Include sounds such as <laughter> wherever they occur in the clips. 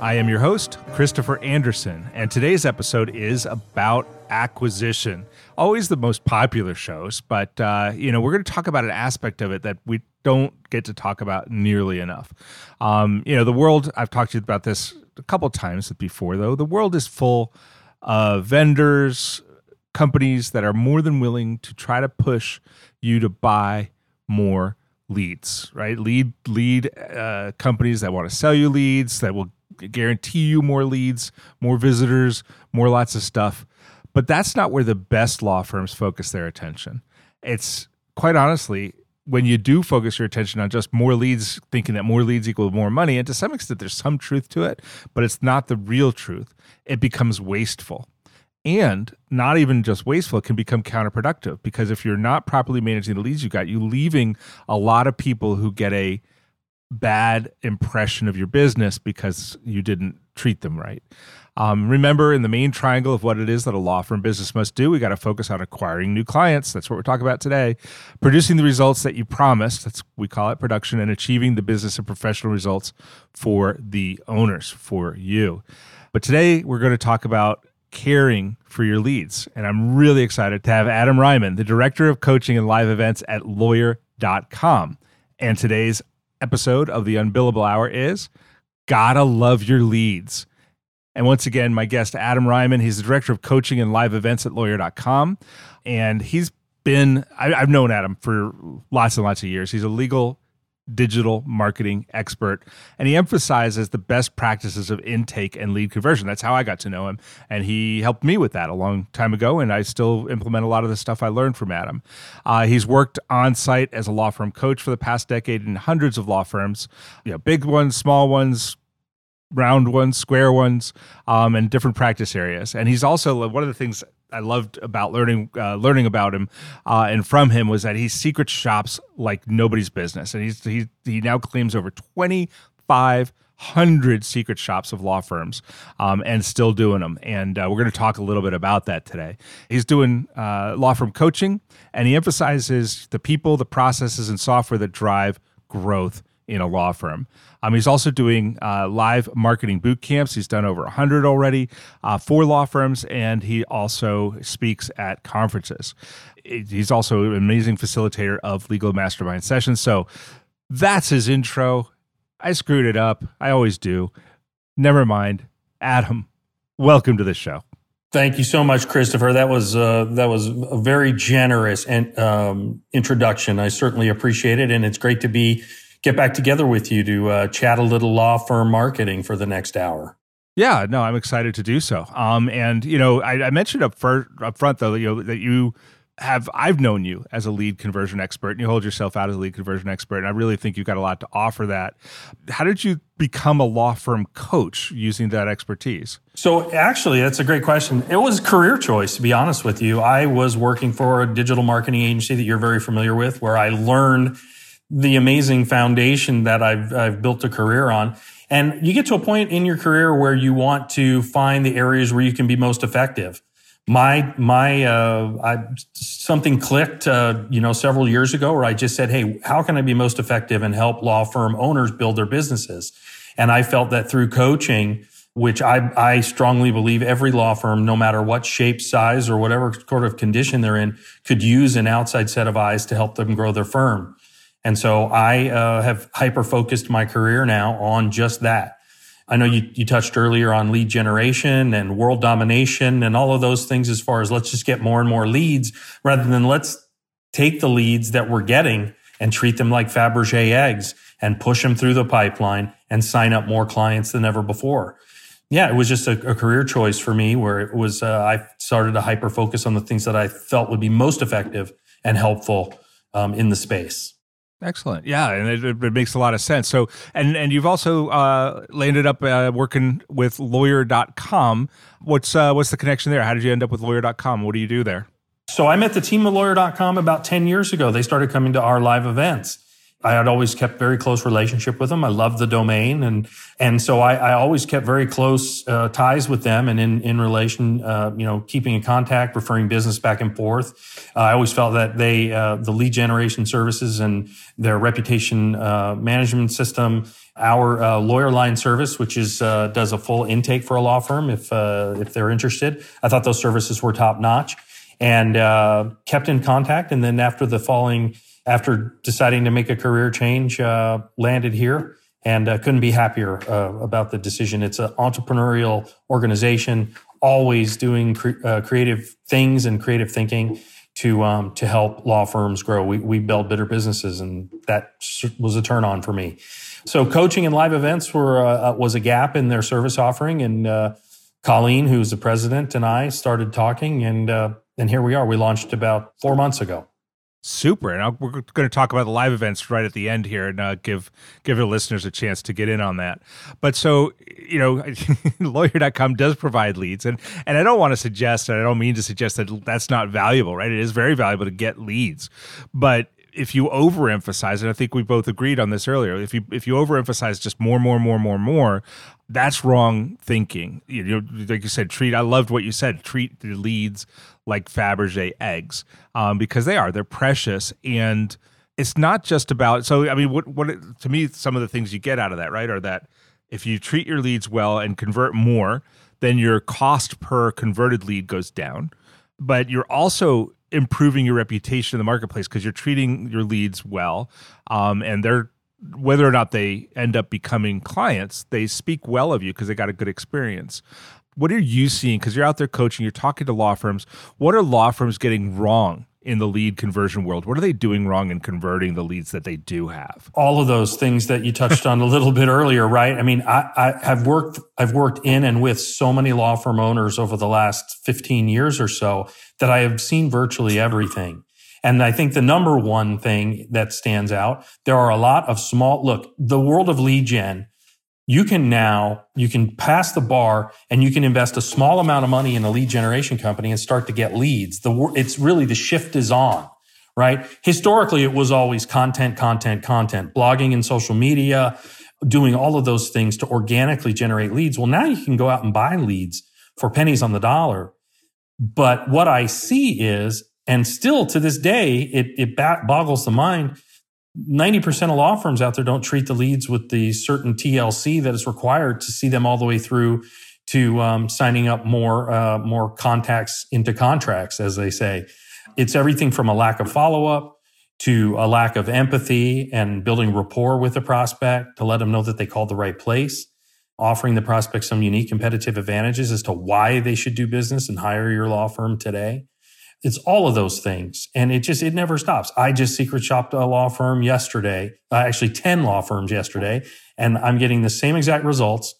I am your host, Christopher Anderson, and today's episode is about acquisition. Always the most popular shows, but uh, you know we're going to talk about an aspect of it that we don't get to talk about nearly enough. Um, you know, the world. I've talked to you about this a couple times before, though. The world is full of vendors, companies that are more than willing to try to push you to buy more leads, right? Lead lead uh, companies that want to sell you leads that will guarantee you more leads, more visitors, more lots of stuff. But that's not where the best law firms focus their attention. It's quite honestly when you do focus your attention on just more leads, thinking that more leads equal more money, and to some extent there's some truth to it, but it's not the real truth. It becomes wasteful and not even just wasteful, it can become counterproductive because if you're not properly managing the leads you got, you're leaving a lot of people who get a bad impression of your business because you didn't treat them right. Um, remember, in the main triangle of what it is that a law firm business must do, we got to focus on acquiring new clients. That's what we're talking about today. Producing the results that you promised, that's we call it production, and achieving the business and professional results for the owners, for you. But today we're going to talk about caring for your leads. And I'm really excited to have Adam Reiman, the director of coaching and live events at lawyer.com. And today's episode of the Unbillable Hour is Gotta Love Your Leads. And once again, my guest, Adam Reiman, he's the director of coaching and live events at lawyer.com. And he's been, I, have known Adam for lots and lots of years. He's a legal digital marketing expert. And he emphasizes the best practices of intake and lead conversion. That's how I got to know him. And he helped me with that a long time ago. And I still implement a lot of the stuff I learned from Adam. Uh, he's worked on site as a law firm coach for the past decade in hundreds of law firms, you know, big ones, small ones, round ones, square ones, um, and different practice areas. And he's also one of the things I loved about learning uh, learning about him uh, and from him was that he secret shops like nobody's business, and he's he he now claims over twenty five hundred secret shops of law firms um, and still doing them. And uh, we're going to talk a little bit about that today. He's doing uh, law firm coaching, and he emphasizes the people, the processes, and software that drive growth in a law firm. Um, he's also doing uh, live marketing boot camps. He's done over 100 already uh, for law firms, and he also speaks at conferences. He's also an amazing facilitator of legal mastermind sessions. So that's his intro. I screwed it up. I always do. Never mind. Adam, welcome to the show. Thank you so much, Christopher. That was uh, that was a very generous and um, introduction. I certainly appreciate it, and it's great to be get back together with you to uh, chat a little law firm marketing for the next hour. Yeah, no, I'm excited to do so. Um, and you know, I, I mentioned up, fir- up front though, you know, that you have I've known you as a lead conversion expert, and you hold yourself out as a lead conversion expert, and I really think you've got a lot to offer. That. How did you become a law firm coach using that expertise? So actually, that's a great question. It was career choice, to be honest with you. I was working for a digital marketing agency that you're very familiar with, where I learned the amazing foundation that I've, I've built a career on. And you get to a point in your career where you want to find the areas where you can be most effective. My, my, uh, I, something clicked, uh, you know, several years ago where I just said, Hey, how can I be most effective and help law firm owners build their businesses? And I felt that through coaching, which I, I strongly believe every law firm, no matter what shape, size, or whatever sort of condition they're in, could use an outside set of eyes to help them grow their firm. And so I uh, have hyper focused my career now on just that. I know you, you touched earlier on lead generation and world domination and all of those things as far as let's just get more and more leads rather than let's take the leads that we're getting and treat them like Fabergé eggs and push them through the pipeline and sign up more clients than ever before. Yeah, it was just a, a career choice for me where it was, uh, I started to hyper focus on the things that I felt would be most effective and helpful um, in the space. Excellent. Yeah, and it, it, makes a lot of sense. So, and and you've also uh, landed up uh, working with lawyer.com. What's uh, what's the connection there? How did you end up with lawyer.com? What do you do there? So, I met the team at lawyer.com about 10 years ago. They started coming to our live events. I had always kept very close relationship with them. I loved the domain, and and so I, I always kept very close uh, ties with them, and in in relation, uh, you know, keeping in contact, referring business back and forth. Uh, I always felt that they uh, the lead generation services and their reputation uh, management system, our uh, lawyer line service, which is does a full intake for a law firm if if they're interested. I thought those services were top notch, and kept in contact. And then after the following after deciding to make a career change, uh, landed here and uh, couldn't be happier uh, about the decision. It's an entrepreneurial organization, always doing cre- uh, creative things and creative thinking to um, to help law firms grow. We, we build better businesses, and that was a turn on for me. So, coaching and live events were uh, uh, was a gap in their service offering, and Colleen, who's the president, and I started talking, and and here we are. We launched about four months ago. Super, and I'll, we're going to talk about the live events right at the end here, and uh, give give the listeners a chance to get in on that. But so you know, <laughs> lawyer.com does provide leads, and and I don't want to suggest, and I don't mean to suggest that that's not valuable, right? It is very valuable to get leads, but if you overemphasize, and I think we both agreed on this earlier, if you if you overemphasize just more, more, more, more, more, that's wrong thinking. You know, like you said, treat. I loved what you said. Treat the leads like Fabergé eggs um, because they are. They're precious, and it's not just about. So, I mean, what what to me, some of the things you get out of that, right, are that if you treat your leads well and convert more, then your cost per converted lead goes down. But you're also improving your reputation in the marketplace because you're treating your leads well, um, and they're whether or not they end up becoming clients, they speak well of you because they got a good experience. What are you seeing? Because you're out there coaching, you're talking to law firms. What are law firms getting wrong in the lead conversion world? What are they doing wrong in converting the leads that they do have? All of those things that you touched on a little bit earlier, right? I mean, I, I have worked, I've worked in and with so many law firm owners over the last 15 years or so that I have seen virtually everything. And I think the number one thing that stands out, there are a lot of small, look, the world of lead gen you can now you can pass the bar and you can invest a small amount of money in a lead generation company and start to get leads. The it's really the shift is on right? Historically it was always content content content blogging and social media doing all of those things to organically generate leads. Well now you can go out and buy leads for pennies on the dollar. But what i see is and still to this day it, it boggles the mind 90% of law firms out there don't treat the leads with the certain TLC that is required to see them all the way through to um, signing up more uh, more contacts into contracts, as they say. It's everything from a lack of follow up to a lack of empathy and building rapport with the prospect to let them know that they called the right place, offering the prospect some unique competitive advantages as to why they should do business and hire your law firm today. It's all of those things. And it just, it never stops. I just secret shopped a law firm yesterday, uh, actually 10 law firms yesterday, and I'm getting the same exact results.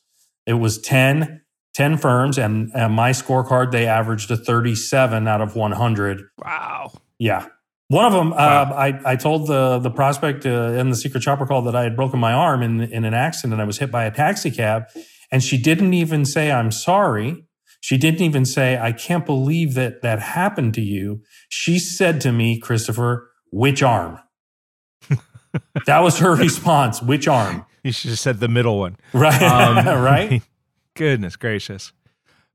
It was 10, 10 firms and, and my scorecard, they averaged a 37 out of 100. Wow. Yeah. One of them, uh, wow. uh, I, I told the, the prospect uh, in the secret shopper call that I had broken my arm in, in an accident. And I was hit by a taxi cab and she didn't even say, I'm sorry. She didn't even say, I can't believe that that happened to you. She said to me, Christopher, which arm? <laughs> that was her response. Which arm? You should have said the middle one. Right. Um, <laughs> right. <laughs> Goodness gracious.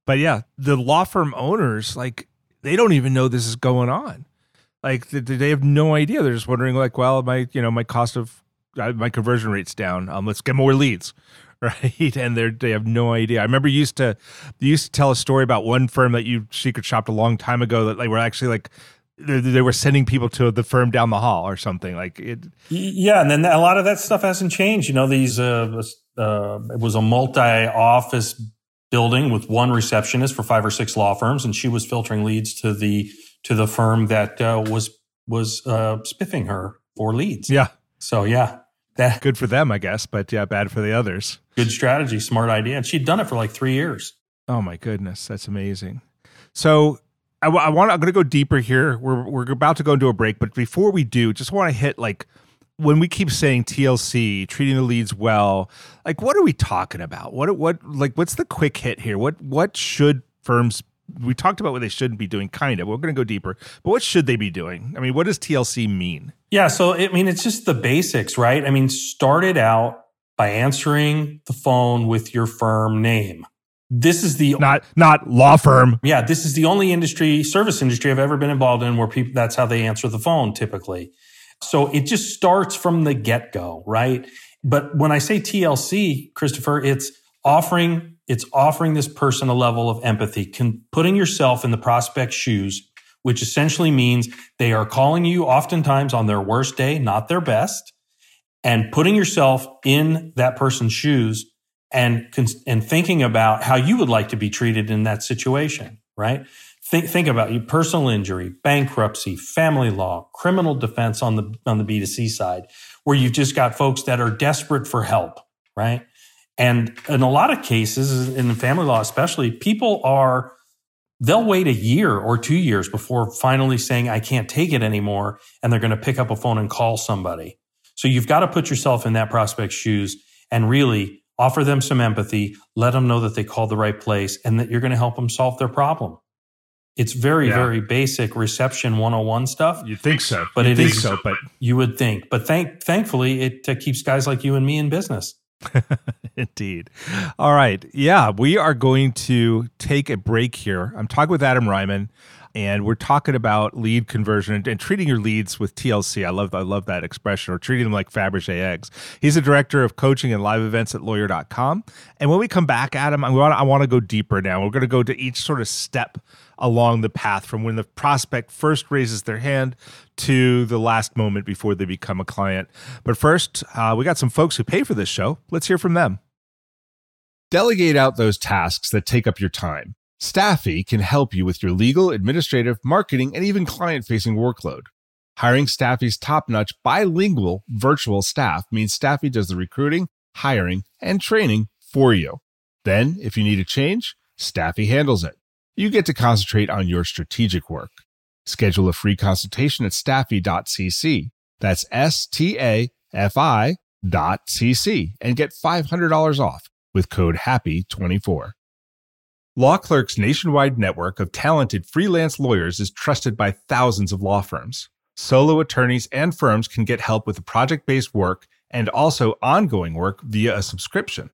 But yeah, the law firm owners, like, they don't even know this is going on. Like, they have no idea. They're just wondering, like, well, my, you know, my cost of uh, my conversion rate's down. Um, let's get more leads. <laughs> right? And they they have no idea. I remember you used to you used to tell a story about one firm that you secret shopped a long time ago that they were actually like they, they were sending people to the firm down the hall or something like it. Yeah, and then a lot of that stuff hasn't changed. You know, these uh, uh, it was a multi-office building with one receptionist for five or six law firms, and she was filtering leads to the to the firm that uh, was was uh, spiffing her for leads. Yeah. So yeah, <laughs> good for them, I guess, but yeah, bad for the others. Good strategy, smart idea. And she'd done it for like three years. Oh my goodness, that's amazing. So I, want. I'm going to go deeper here. We're we're about to go into a break, but before we do, just want to hit like when we keep saying TLC, treating the leads well, like what are we talking about? What what like what's the quick hit here? What what should firms we talked about what they shouldn't be doing kind of. We're going to go deeper. But what should they be doing? I mean, what does TLC mean? Yeah, so I mean it's just the basics, right? I mean, start it out by answering the phone with your firm name. This is the not not law firm. Yeah, this is the only industry, service industry I've ever been involved in where people that's how they answer the phone typically. So it just starts from the get go, right? But when I say TLC, Christopher, it's offering it's offering this person a level of empathy, con- putting yourself in the prospect's shoes, which essentially means they are calling you oftentimes on their worst day, not their best, and putting yourself in that person's shoes and and thinking about how you would like to be treated in that situation, right? Think, think about you personal injury, bankruptcy, family law, criminal defense on the, on the B2C side, where you've just got folks that are desperate for help, right? And in a lot of cases, in family law especially, people are, they'll wait a year or two years before finally saying, I can't take it anymore. And they're going to pick up a phone and call somebody. So you've got to put yourself in that prospect's shoes and really offer them some empathy, let them know that they called the right place and that you're going to help them solve their problem. It's very, yeah. very basic reception 101 stuff. You think so, but you it is so, but you would think. But thank, thankfully, it uh, keeps guys like you and me in business. <laughs> Indeed. All right. Yeah, we are going to take a break here. I'm talking with Adam Reiman and we're talking about lead conversion and, and, treating your leads with TLC. I love I love that expression, or treating them like Fabergé eggs. He's a director of coaching and live events at lawyer.com. And when we come back, Adam, I want I want to go deeper now. We're going to go to each sort of step along the path from when the prospect first raises their hand to the last moment before they become a client. But first, uh, we got some folks who pay for this show. Let's hear from them. Delegate out those tasks that take up your time. Staffi can help you with your legal, administrative, marketing, and even client facing workload. Hiring Staffi's top notch bilingual virtual staff means Staffi does the recruiting, hiring, and training for you. Then, if you need a change, Staffi handles it. You get to concentrate on your strategic work. Schedule a free consultation at staffi.cc. That's S T A F I dot cc and get $500 off with code HAPPY24. Law Clerk's nationwide network of talented freelance lawyers is trusted by thousands of law firms. Solo attorneys and firms can get help with project based work and also ongoing work via a subscription.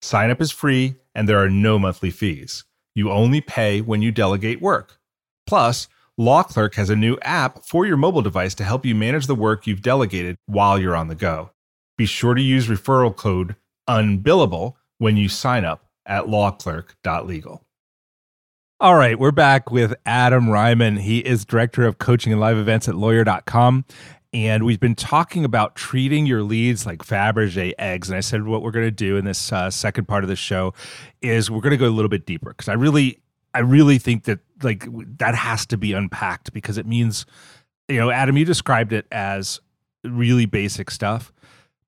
Sign up is free and there are no monthly fees. You only pay when you delegate work. Plus, Law Clerk has a new app for your mobile device to help you manage the work you've delegated while you're on the go. Be sure to use referral code UNBILLABLE when you sign up at lawclerk.legal. All right, we're back with Adam Reiman. He is director of coaching and live events at lawyer.com. And we've been talking about treating your leads like Fabergé eggs. And I said what we're going to do in this uh, second part of the show is we're going to go a little bit deeper because I really, I really think that like that has to be unpacked because it means, you know, Adam, you described it as really basic stuff.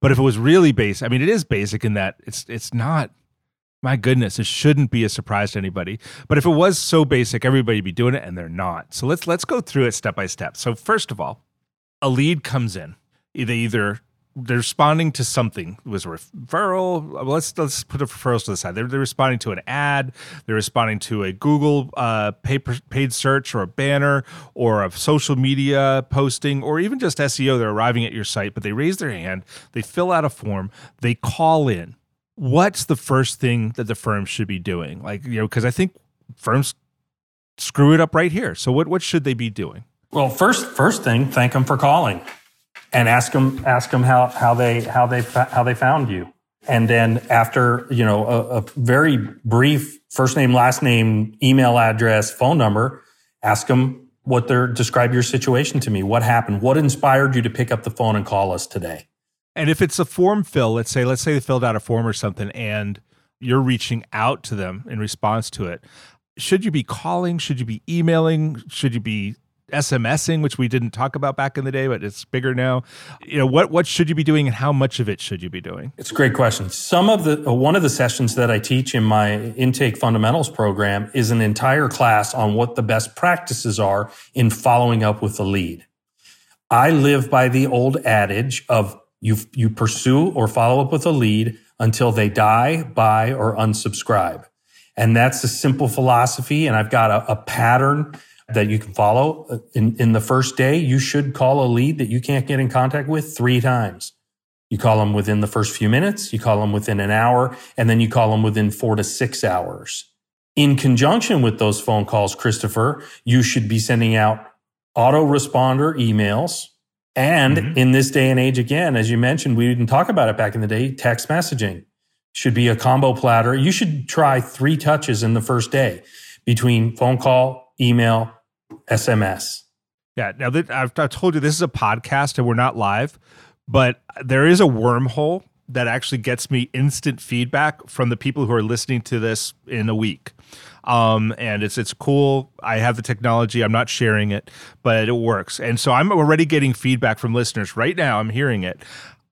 But if it was really basic, I mean, it is basic in that it's it's not my goodness, it shouldn't be a surprise to anybody. But if it was so basic, everybody'd be doing it, and they're not. So let's let's go through it step by step. So first of all, a lead comes in. They either they're responding to something. It was a referral. Let's let's put the referrals to the side. They're, they're responding to an ad. They're responding to a Google uh, paid paid search or a banner or a social media posting or even just SEO. They're arriving at your site, but they raise their hand. They fill out a form. They call in what's the first thing that the firm should be doing? Like, you know, because I think firms screw it up right here. So what what should they be doing? Well, first first thing, thank them for calling, and ask them ask them how how they how they how they found you. And then after you know a, a very brief first name, last name, email address, phone number, ask them what their describe your situation to me. What happened? What inspired you to pick up the phone and call us today? And if it's a form fill, let's say, let's say they filled out a form or something and you're reaching out to them in response to it, should you be calling? Should you be emailing? Should you be SMSing, which we didn't talk about back in the day, but it's bigger now. You know, what what should you be doing and how much of it should you be doing? It's a great question. Some of the one of the sessions that I teach in my intake fundamentals program is an entire class on what the best practices are in following up with the lead. I live by the old adage of You, you pursue or follow up with a lead until they die, buy, or unsubscribe. And that's a simple philosophy. And I've got a, a pattern that you can follow. In, in the first day, you should call a lead that you can't get in contact with three times. You call them within the first few minutes, you call them within an hour, and then you call them within four to six hours. In conjunction with those phone calls, Christopher, you should be sending out autoresponder emails. And mm-hmm. in this day and age, again, as you mentioned, we didn't talk about it back in the day, text messaging should be a combo platter. You should try three touches in the first day between phone call, email, SMS. Yeah. Now that I've, I've told you this is a podcast and we're not live, but there is a wormhole that actually gets me instant feedback from the people who are listening to this in a week. Um, and it's it's cool. I have the technology. I'm not sharing it, but it works. And so I'm already getting feedback from listeners right now. I'm hearing it.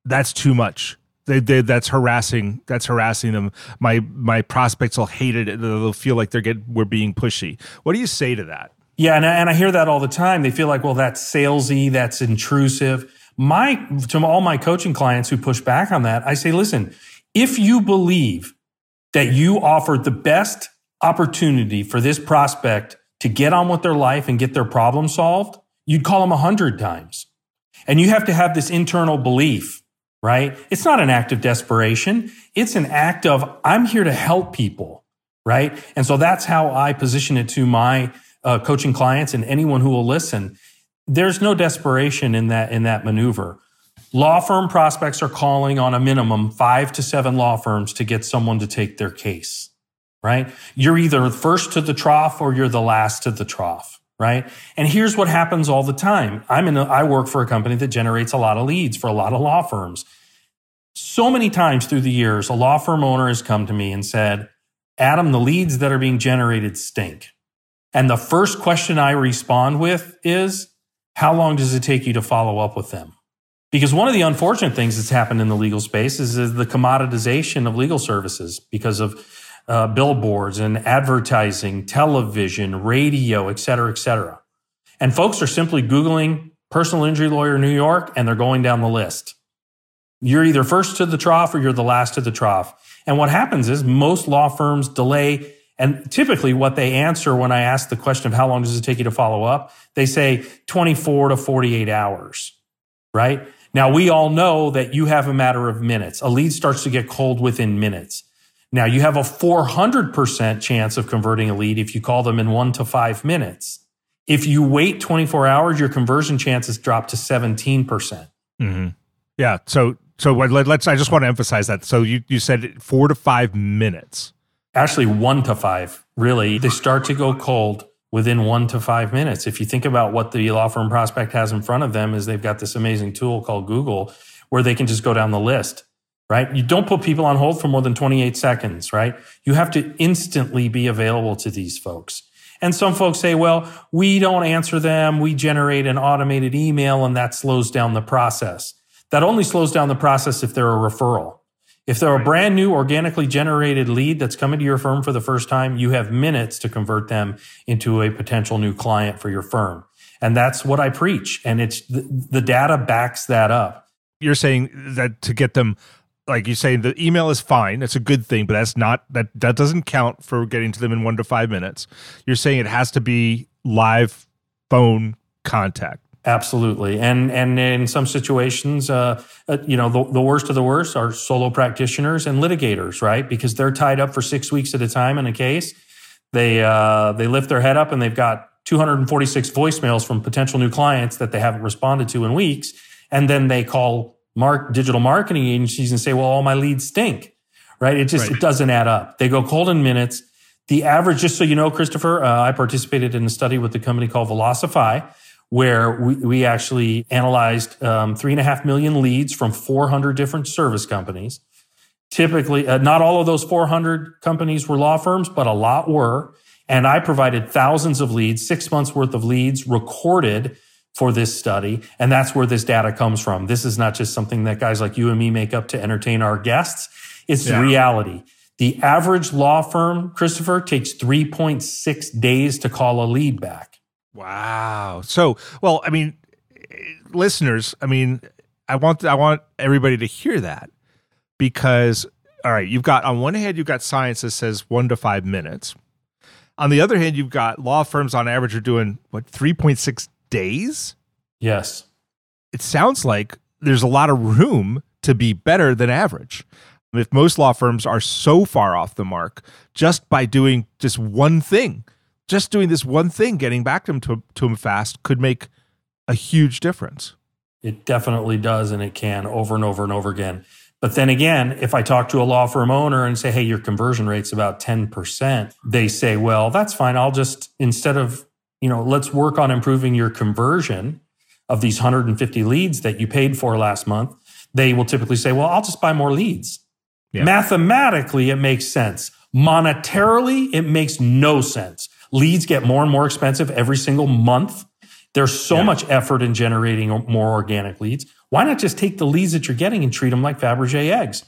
That's too much. They, they, that's harassing. That's harassing them. My my prospects will hate it. They'll feel like they're get we're being pushy. What do you say to that? Yeah, and I, and I hear that all the time. They feel like, well, that's salesy. That's intrusive my to all my coaching clients who push back on that, I say, listen, if you believe that you offered the best opportunity for this prospect to get on with their life and get their problem solved, you'd call them a hundred times. And you have to have this internal belief, right? It's not an act of desperation. It's an act of, I'm here to help people, right? And so that's how I position it to my uh, coaching clients and anyone who will listen there's no desperation in that in that maneuver. Law firm prospects are calling on a minimum five to seven law firms to get someone to take their case, right? You're either first to the trough or you're the last to the trough, right? And here's what happens all the time. I'm in a, I work for a company that generates a lot of leads for a lot of law firms. So many times through the years, a law firm owner has come to me and said, Adam, the leads that are being generated stink. And the first question I respond with is, how long does it take you to follow up with them? Because one of the unfortunate things that's happened in the legal space is, is the commoditization of legal services because of uh, billboards and advertising, television, radio, et cetera, et cetera. And folks are simply Googling personal injury lawyer New York and they're going down the list. You're either first to the trough or you're the last to the trough. And what happens is most law firms delay and typically what they answer when I ask the question of how long does it take you to follow up, they say 24 to 48 hours, right? Now we all know that you have a matter of minutes. A lead starts to get cold within minutes. Now you have a 400% chance of converting a lead if you call them in one to five minutes. If you wait 24 hours, your conversion chances drop to 17%. percent mm hmm Yeah. So, so let's, I just want to emphasize that. So you, you said four to five minutes actually one to five, really. They start to go cold within one to five minutes. If you think about what the law firm prospect has in front of them is they've got this amazing tool called Google where they can just go down the list, right? You don't put people on hold for more than 28 seconds, right? You have to instantly be available to these folks. And some folks say, well, we don't answer them. We generate an automated email and that slows down the process. That only slows down the process if they're a referral. If they're a brand new organically generated lead that's coming to your firm for the first time, you have minutes to convert them into a potential new client for your firm. And that's what I preach. And it's the, the data backs that up. You're saying that to get them like you say the email is fine That's a good thing but that's not that that doesn't count for getting to them in 1 to 5 minutes you're saying it has to be live phone contact Absolutely, and and in some situations, uh, uh, you know, the, the worst of the worst are solo practitioners and litigators, right? Because they're tied up for six weeks at a time in a case. They uh, they lift their head up and they've got 246 voicemails from potential new clients that they haven't responded to in weeks, and then they call mark digital marketing agencies and say, "Well, all my leads stink," right? It just right. it doesn't add up. They go cold in minutes. The average, just so you know, Christopher, uh, I participated in a study with a company called Velocify where we, we actually analyzed um, three and a half million leads from 400 different service companies. Typically, uh, not all of those 400 companies were law firms, but a lot were. And I provided thousands of leads, six months worth of leads recorded for this study. And that's where this data comes from. This is not just something that guys like you and me make up to entertain our guests. It's yeah. reality. The average law firm, Christopher, takes 3.6 days to call a lead back. Wow. So, well, I mean, eh, listeners, I mean, I want I want everybody to hear that because all right, you've got on one hand you've got science that says 1 to 5 minutes. On the other hand, you've got law firms on average are doing what 3.6 days? Yes. It sounds like there's a lot of room to be better than average. If most law firms are so far off the mark just by doing just one thing, just doing this one thing, getting back to them to, to them fast could make a huge difference. It definitely does, and it can over and over and over again. But then again, if I talk to a law firm owner and say, hey, your conversion rate's about 10%, they say, well, that's fine. I'll just, instead of, you know, let's work on improving your conversion of these 150 leads that you paid for last month. They will typically say, well, I'll just buy more leads. Yeah. Mathematically, it makes sense. Monetarily, it makes no sense. Leads get more and more expensive every single month. There's so yeah. much effort in generating more organic leads. Why not just take the leads that you're getting and treat them like Fabergé eggs?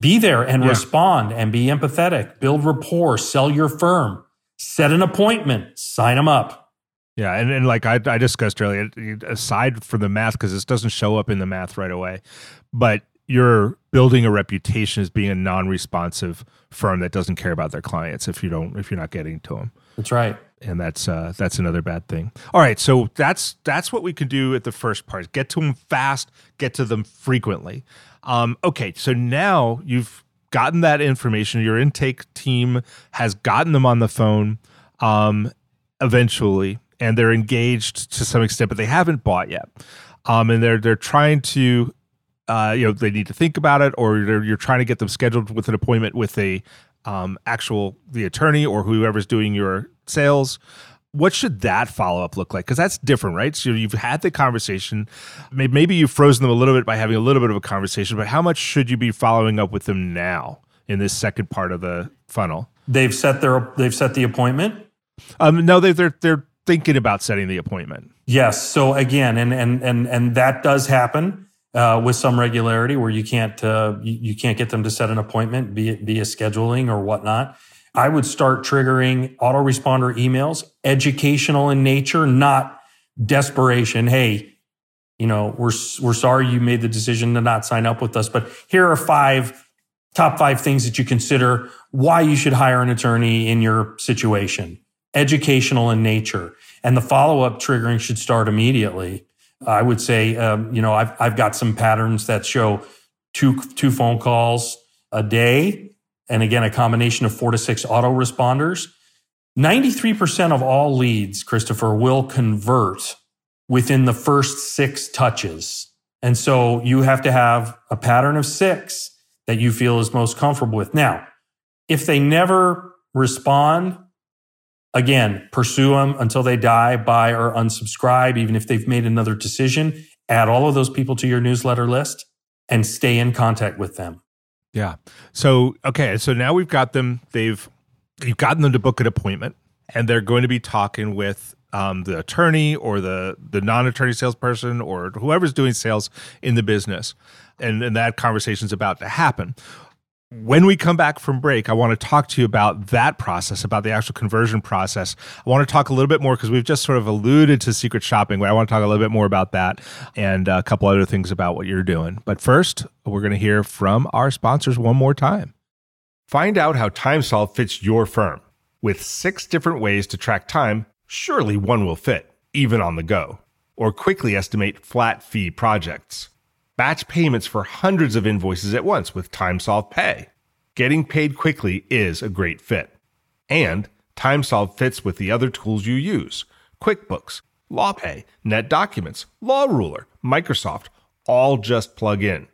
Be there and yeah. respond and be empathetic, build rapport, sell your firm, set an appointment, sign them up. Yeah, and, and like I, I discussed earlier, aside from the math, because this doesn't show up in the math right away, but you're building a reputation as being a non-responsive firm that doesn't care about their clients if you don't if you're not getting to them. That's right and that's uh, that's another bad thing. All right, so that's that's what we can do at the first part: get to them fast, get to them frequently. Um, okay, so now you've gotten that information. Your intake team has gotten them on the phone um, eventually, and they're engaged to some extent, but they haven't bought yet. Um, and they're they're trying to, uh, you know, they need to think about it, or you're trying to get them scheduled with an appointment with a um, actual the attorney or whoever's doing your sales what should that follow up look like? Because that's different, right? So you've had the conversation. Maybe you've frozen them a little bit by having a little bit of a conversation, but how much should you be following up with them now in this second part of the funnel? They've set their they've set the appointment. Um, no, they, they're they're thinking about setting the appointment. Yes. So again, and and and and that does happen uh, with some regularity, where you can't uh, you, you can't get them to set an appointment, be it via scheduling or whatnot. I would start triggering autoresponder emails, educational in nature, not desperation. Hey, you know, we're, we're sorry you made the decision to not sign up with us, but here are five top five things that you consider why you should hire an attorney in your situation. Educational in nature. And the follow up triggering should start immediately. I would say, um, you know, I've, I've got some patterns that show two, two phone calls a day and again, a combination of four to six autoresponders. 93% of all leads, Christopher, will convert within the first six touches. And so you have to have a pattern of six that you feel is most comfortable with. Now, if they never respond, again, pursue them until they die, buy or unsubscribe, even if they've made another decision. Add all of those people to your newsletter list and stay in contact with them. Yeah. So okay, so now we've got them. They've you've gotten them to book an appointment, and they're going to be talking with um, the attorney or the the non-attorney salesperson or whoever's doing sales in the business, and and that conversation is about to happen when we come back from break, I want to talk to you about that process, about the actual conversion process. I want to talk a little bit more because we've just sort of alluded to secret shopping, but I want to talk a little bit more about that and a couple other things about what you're doing. But first, we're going to hear from our sponsors one more time. Find out how TimeSolve fits your firm. With six different ways to track time, surely one will fit, even on the go. Or quickly estimate flat fee projects batch payments for hundreds of invoices at once with TimeSolve Pay. Getting paid quickly is a great fit. And TimeSolve fits with the other tools you use QuickBooks, LawPay, NetDocuments, LawRuler, Microsoft, all just plug in.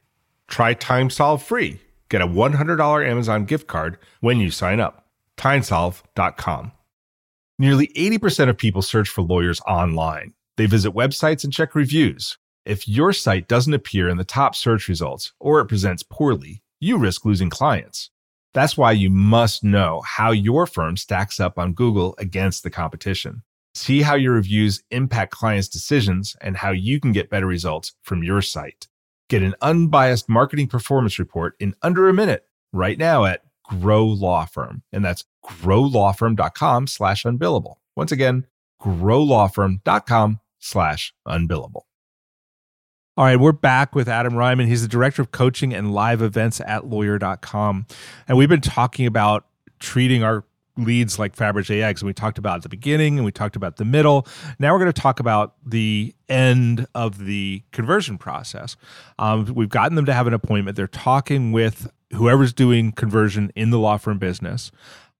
Try TimeSolve free. Get a $100 Amazon gift card when you sign up. TimeSolve.com. Nearly 80% of people search for lawyers online. They visit websites and check reviews. If your site doesn't appear in the top search results or it presents poorly, you risk losing clients. That's why you must know how your firm stacks up on Google against the competition. See how your reviews impact clients' decisions and how you can get better results from your site. Get an unbiased marketing performance report in under a minute right now at Grow Law Firm. And that's growlawfirm.com slash unbillable. Once again, growlawfirm.com slash unbillable. All right, we're back with Adam Reiman. He's the director of coaching and live events at lawyer.com. And we've been talking about treating our leads like Fabergé eggs. And we talked about the beginning and we talked about the middle. Now we're going to talk about the end of the conversion process. Um, we've gotten them to have an appointment. They're talking with whoever's doing conversion in the law firm business.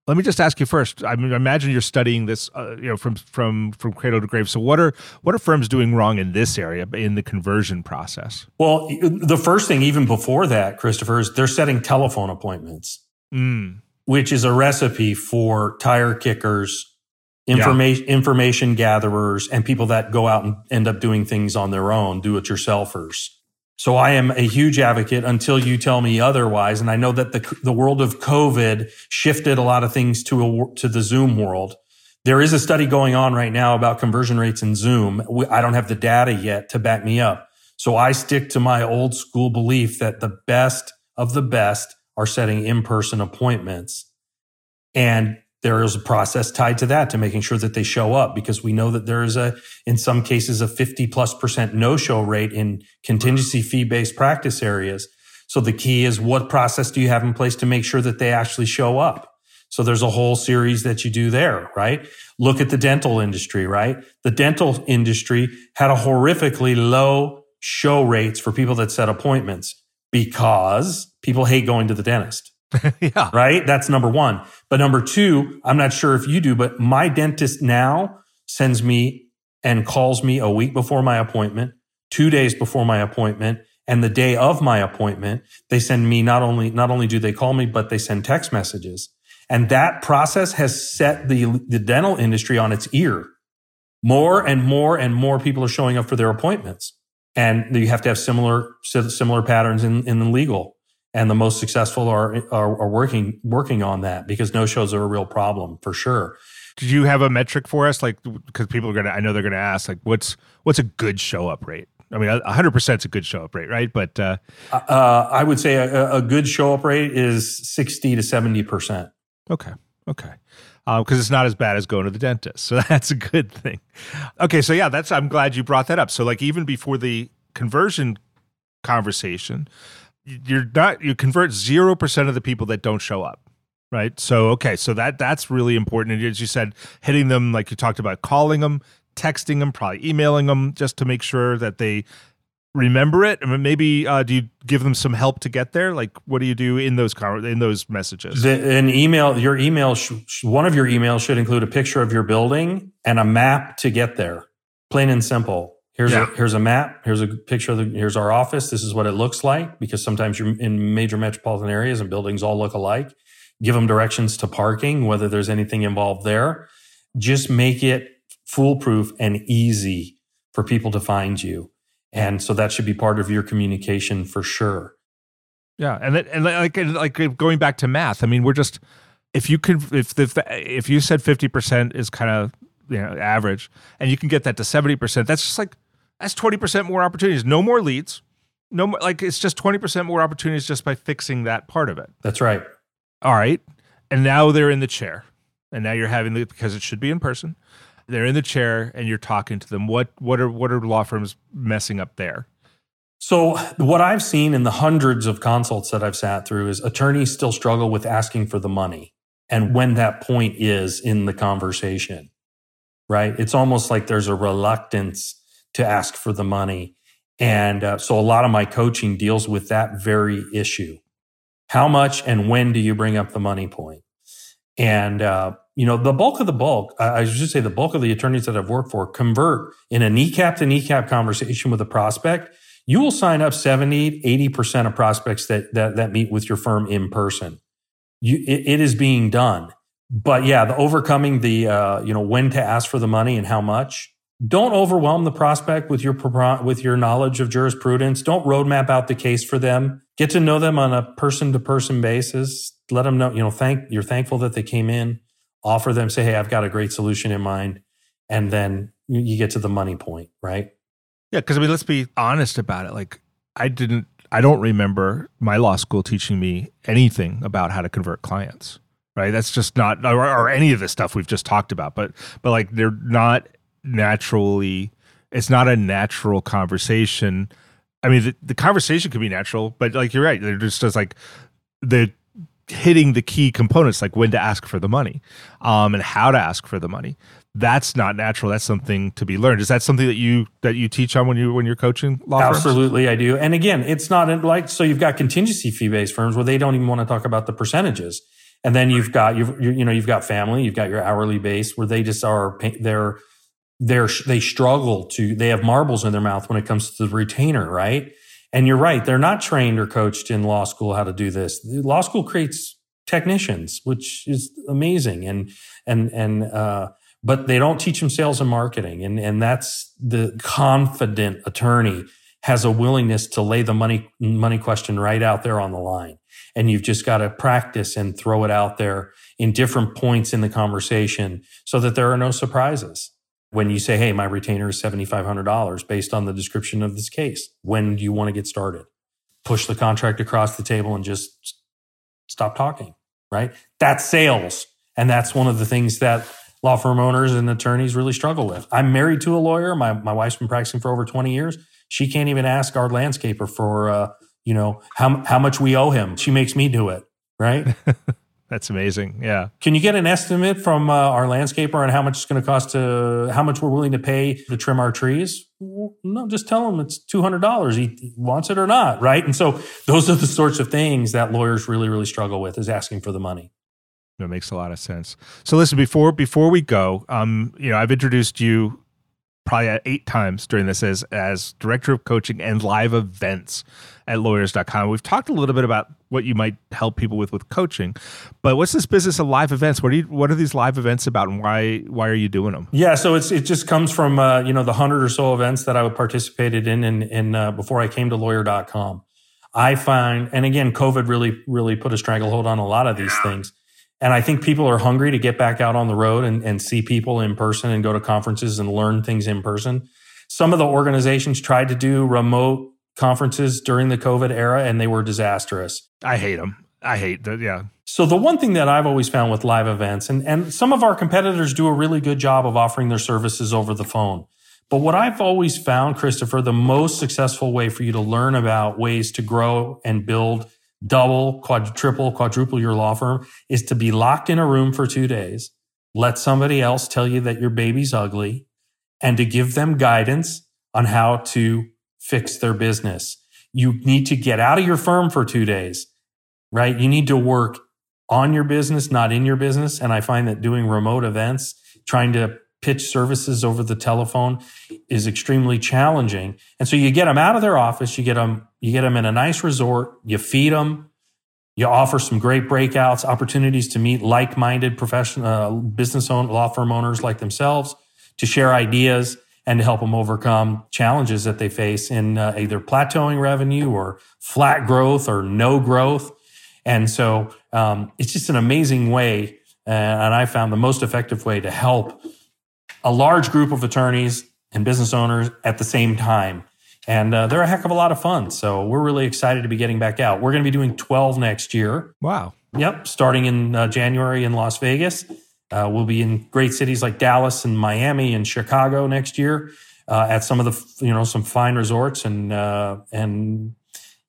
Let me just ask you first. I, mean, imagine you're studying this, uh, you know, from from from cradle to grave. So, what are what are firms doing wrong in this area in the conversion process? Well, the first thing, even before that, Christopher, is they're setting telephone appointments, mm. which is a recipe for tire kickers, information yeah. information gatherers, and people that go out and end up doing things on their own, do it yourselfers. So I am a huge advocate until you tell me otherwise. And I know that the, the world of COVID shifted a lot of things to a, to the Zoom world. There is a study going on right now about conversion rates in Zoom. I don't have the data yet to back me up. So I stick to my old school belief that the best of the best are setting in-person appointments. And there is a process tied to that to making sure that they show up because we know that there is a, in some cases, a 50 plus percent no show rate in contingency fee based practice areas. So the key is what process do you have in place to make sure that they actually show up? So there's a whole series that you do there, right? Look at the dental industry, right? The dental industry had a horrifically low show rates for people that set appointments because people hate going to the dentist. <laughs> yeah. Right. That's number one. But number two, I'm not sure if you do, but my dentist now sends me and calls me a week before my appointment, two days before my appointment, and the day of my appointment, they send me not only, not only do they call me, but they send text messages. And that process has set the, the dental industry on its ear. More and more and more people are showing up for their appointments. And you have to have similar, similar patterns in, in the legal and the most successful are, are, are working working on that because no shows are a real problem for sure. Did you have a metric for us, like because people are gonna? I know they're gonna ask, like, what's what's a good show up rate? I mean, hundred percent is a good show up rate, right? But uh, uh, I would say a, a, good show up rate is sixty to seventy percent. Okay, okay, because um, it's not as bad as going to the dentist, <laughs> so that's a good thing. Okay, so yeah, that's. I'm glad you brought that up. So like even before the conversion conversation, you're not you convert 0% of the people that don't show up right? So okay so that that's really important. And as you said hitting them like you talked about calling them texting them probably emailing them just to make sure that they remember it. Mean, maybe uh, do you give them some help to get there? Like what do you do in those in those messages? The, an email your email sh- one of your emails should include a picture of your building and a map to get there. Plain and simple Here's yeah. a here's a map. Here's a picture of the here's our office. This is what it looks like because sometimes you're in major metropolitan areas and buildings all look alike. Give them directions to parking, whether there's anything involved there. Just make it foolproof and easy for people to find you. And so that should be part of your communication for sure. Yeah, and that, and like like uh, going back to math. I mean, we're just if you could if if if you said fifty percent is kind of you know average, and you can get that to seventy percent, that's just like that's 20% more opportunities. No more leads. No more like it's just 20% more opportunities just by fixing that part of it. That's right. All right. And now they're in the chair. And now you're having the because it should be in person. They're in the chair and you're talking to them. What what are what are law firms messing up there? So what I've seen in the hundreds of consults that I've sat through is attorneys still struggle with asking for the money and when that point is in the conversation. Right? It's almost like there's a reluctance to ask for the money. And uh, so a lot of my coaching deals with that very issue. How much and when do you bring up the money point? And, uh, you know, the bulk of the bulk, I should say the bulk of the attorneys that I've worked for convert in a kneecap to kneecap conversation with a prospect. You will sign up 70, 80% of prospects that, that, that meet with your firm in person. You, it, it is being done. But yeah, the overcoming the, uh, you know, when to ask for the money and how much don't overwhelm the prospect with your with your knowledge of jurisprudence. Don't roadmap out the case for them. Get to know them on a person to person basis. Let them know, you know, thank you're thankful that they came in. Offer them, say, hey, I've got a great solution in mind, and then you get to the money point, right? Yeah, because I mean, let's be honest about it. Like, I didn't, I don't remember my law school teaching me anything about how to convert clients. Right? That's just not, or, or any of the stuff we've just talked about. But, but like, they're not naturally it's not a natural conversation I mean, the, the conversation could be natural, but like you're right, they're just, just like they're hitting the key components, like when to ask for the money, um, and how to ask for the money. That's not natural. That's something to be learned. Is that something that you that you teach on when you when you're coaching law firms? Absolutely, I do. And again, it's not like so. You've got contingency fee based firms where they don't even want to talk about the percentages, and then you've got you've, you know you've got family, you've got your hourly base where they just are they're they're they struggle to they have marbles in their mouth when it comes to the retainer, right? And you're right, they're not trained or coached in law school how to do this. Law school creates technicians, which is amazing, and and and uh, but they don't teach them sales and marketing, and and that's the confident attorney has a willingness to lay the money money question right out there on the line, and you've just got to practice and throw it out there in different points in the conversation so that there are no surprises when you say, Hey, my retainer is $7,500 based on the description of this case. When do you want to get started? Push the contract across the table and just stop talking, right? That's sales. And that's one of the things that law firm owners and attorneys really struggle with. I'm married to a lawyer. My, my wife's been practicing for over 20 years. She can't even ask our landscaper for, uh, you know, how, how much we owe him. She makes me do it, right? <laughs> That's amazing. Yeah. Can you get an estimate from uh, our landscaper on how much it's going to cost to how much we're willing to pay to trim our trees? no, just tell him it's two hundred dollars. He wants it or not, right? And so those are the sorts of things that lawyers really, really struggle with is asking for the money. That makes a lot of sense. So listen, before before we go, um, you know, I've introduced you probably eight times during this as as director of coaching and live events at lawyers.com. We've talked a little bit about what you might help people with with coaching, but what's this business of live events? What are you, what are these live events about, and why why are you doing them? Yeah, so it's it just comes from uh, you know the hundred or so events that I participated in in, in uh, before I came to lawyer.com. I find, and again, COVID really really put a stranglehold on a lot of these things. And I think people are hungry to get back out on the road and, and see people in person and go to conferences and learn things in person. Some of the organizations tried to do remote conferences during the COVID era and they were disastrous. I hate them. I hate that. Yeah. So the one thing that I've always found with live events, and, and some of our competitors do a really good job of offering their services over the phone. But what I've always found, Christopher, the most successful way for you to learn about ways to grow and build double, quadruple, quadruple your law firm is to be locked in a room for two days, let somebody else tell you that your baby's ugly, and to give them guidance on how to fix their business. You need to get out of your firm for two days, right? You need to work on your business, not in your business. And I find that doing remote events, trying to pitch services over the telephone is extremely challenging. And so you get them out of their office, you get them, you get them in a nice resort, you feed them, you offer some great breakouts, opportunities to meet like-minded professional uh, business law firm owners like themselves, to share ideas and to help them overcome challenges that they face in uh, either plateauing revenue or flat growth or no growth. And so um, it's just an amazing way, uh, and I found the most effective way to help a large group of attorneys and business owners at the same time. And uh, they're a heck of a lot of fun. So we're really excited to be getting back out. We're going to be doing 12 next year. Wow. Yep. Starting in uh, January in Las Vegas. Uh, we'll be in great cities like Dallas and Miami and Chicago next year uh, at some of the, you know, some fine resorts. And, uh, and,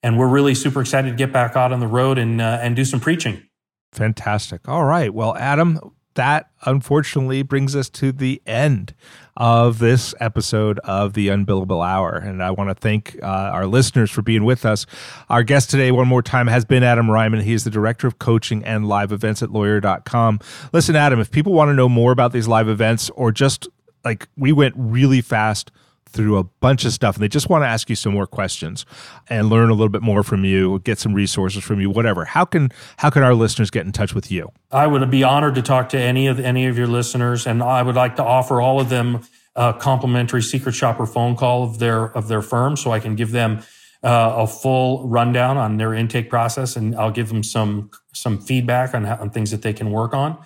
and we're really super excited to get back out on the road and, uh, and do some preaching. Fantastic. All right. Well, Adam, that unfortunately brings us to the end of this episode of the Unbillable Hour. And I want to thank uh, our listeners for being with us. Our guest today, one more time, has been Adam Reiman. He is the director of coaching and live events at lawyer.com. Listen, Adam, if people want to know more about these live events or just like we went really fast through a bunch of stuff and they just want to ask you some more questions and learn a little bit more from you get some resources from you whatever. How can how can our listeners get in touch with you? I would be honored to talk to any of any of your listeners and i would like to offer all of them a complimentary secret shopper phone call of their of their firm so i can give them uh, a full rundown on their intake process and i'll give them some some feedback on, how, on things that they can work on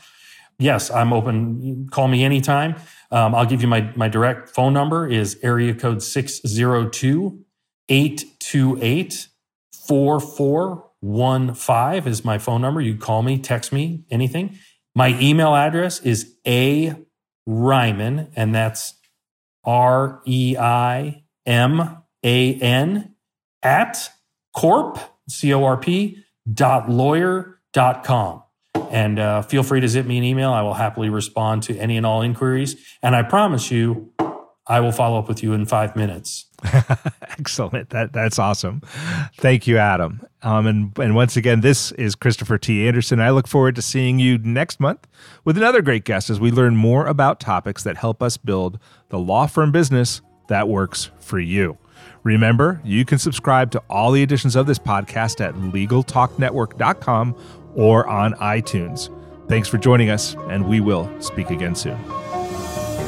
yes i'm open call me anytime um, I'll give you my, my direct phone number is area code 602 828 4415 is my phone number. You call me, text me, anything. My email address is A Reiman, and that's R E I M A N at corp, C O R P, dot lawyer dot com. And uh, feel free to zip me an email. I will happily respond to any and all inquiries. And I promise you, I will follow up with you in five minutes. <laughs> Excellent. That that's awesome. Thank you, Adam. Um, and and once again, this is Christopher T. Anderson. I look forward to seeing you next month with another great guest as we learn more about topics that help us build the law firm business that works for you. Remember, you can subscribe to all the editions of this podcast at LegalTalkNetwork.com or on iTunes. Thanks for joining us, and we will speak again soon.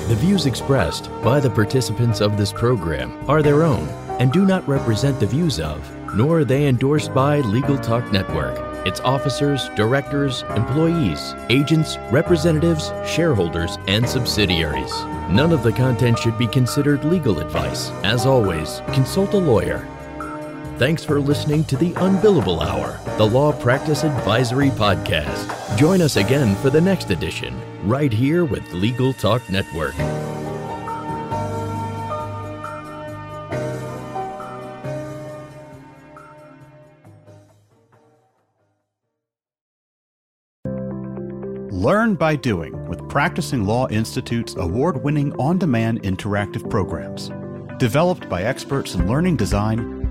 The views expressed by the participants of this program are their own and do not represent the views of, nor are they endorsed by Legal Talk Network, its officers, directors, employees, agents, representatives, shareholders, and subsidiaries. None of the content should be considered legal advice. As always, consult a lawyer. Thanks for listening to the Unbillable Hour, the Law Practice Advisory Podcast. Join us again for the next edition, right here with Legal Talk Network. Learn by doing with Practicing Law Institute's award winning on demand interactive programs. Developed by experts in learning design,